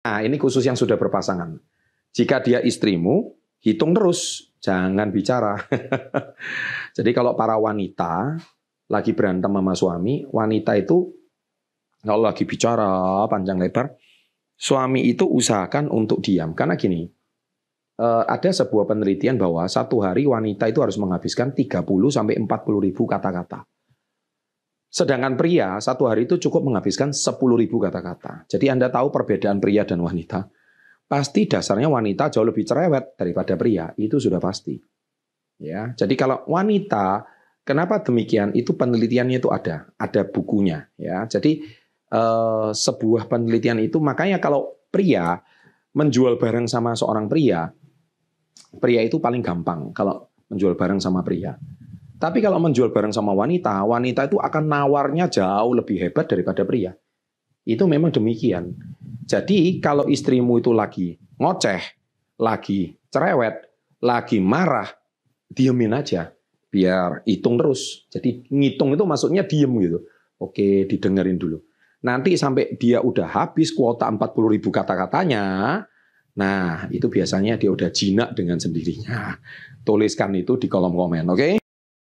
Nah, ini khusus yang sudah berpasangan. Jika dia istrimu, hitung terus, jangan bicara. Jadi kalau para wanita lagi berantem sama suami, wanita itu kalau lagi bicara panjang lebar, suami itu usahakan untuk diam. Karena gini, eh, ada sebuah penelitian bahwa satu hari wanita itu harus menghabiskan 30 sampai 40 ribu kata-kata. Sedangkan pria satu hari itu cukup menghabiskan 10 ribu kata-kata. Jadi Anda tahu perbedaan pria dan wanita. Pasti dasarnya wanita jauh lebih cerewet daripada pria. Itu sudah pasti. Ya, jadi kalau wanita, kenapa demikian? Itu penelitiannya itu ada, ada bukunya. Ya, jadi eh, sebuah penelitian itu makanya kalau pria menjual barang sama seorang pria, pria itu paling gampang kalau menjual barang sama pria. Tapi kalau menjual barang sama wanita, wanita itu akan nawarnya jauh lebih hebat daripada pria. Itu memang demikian. Jadi kalau istrimu itu lagi ngoceh, lagi cerewet, lagi marah, diemin aja. Biar hitung terus. Jadi ngitung itu maksudnya diem gitu. Oke, didengerin dulu. Nanti sampai dia udah habis kuota 40 ribu kata-katanya, nah itu biasanya dia udah jinak dengan sendirinya. Tuliskan itu di kolom komen, oke?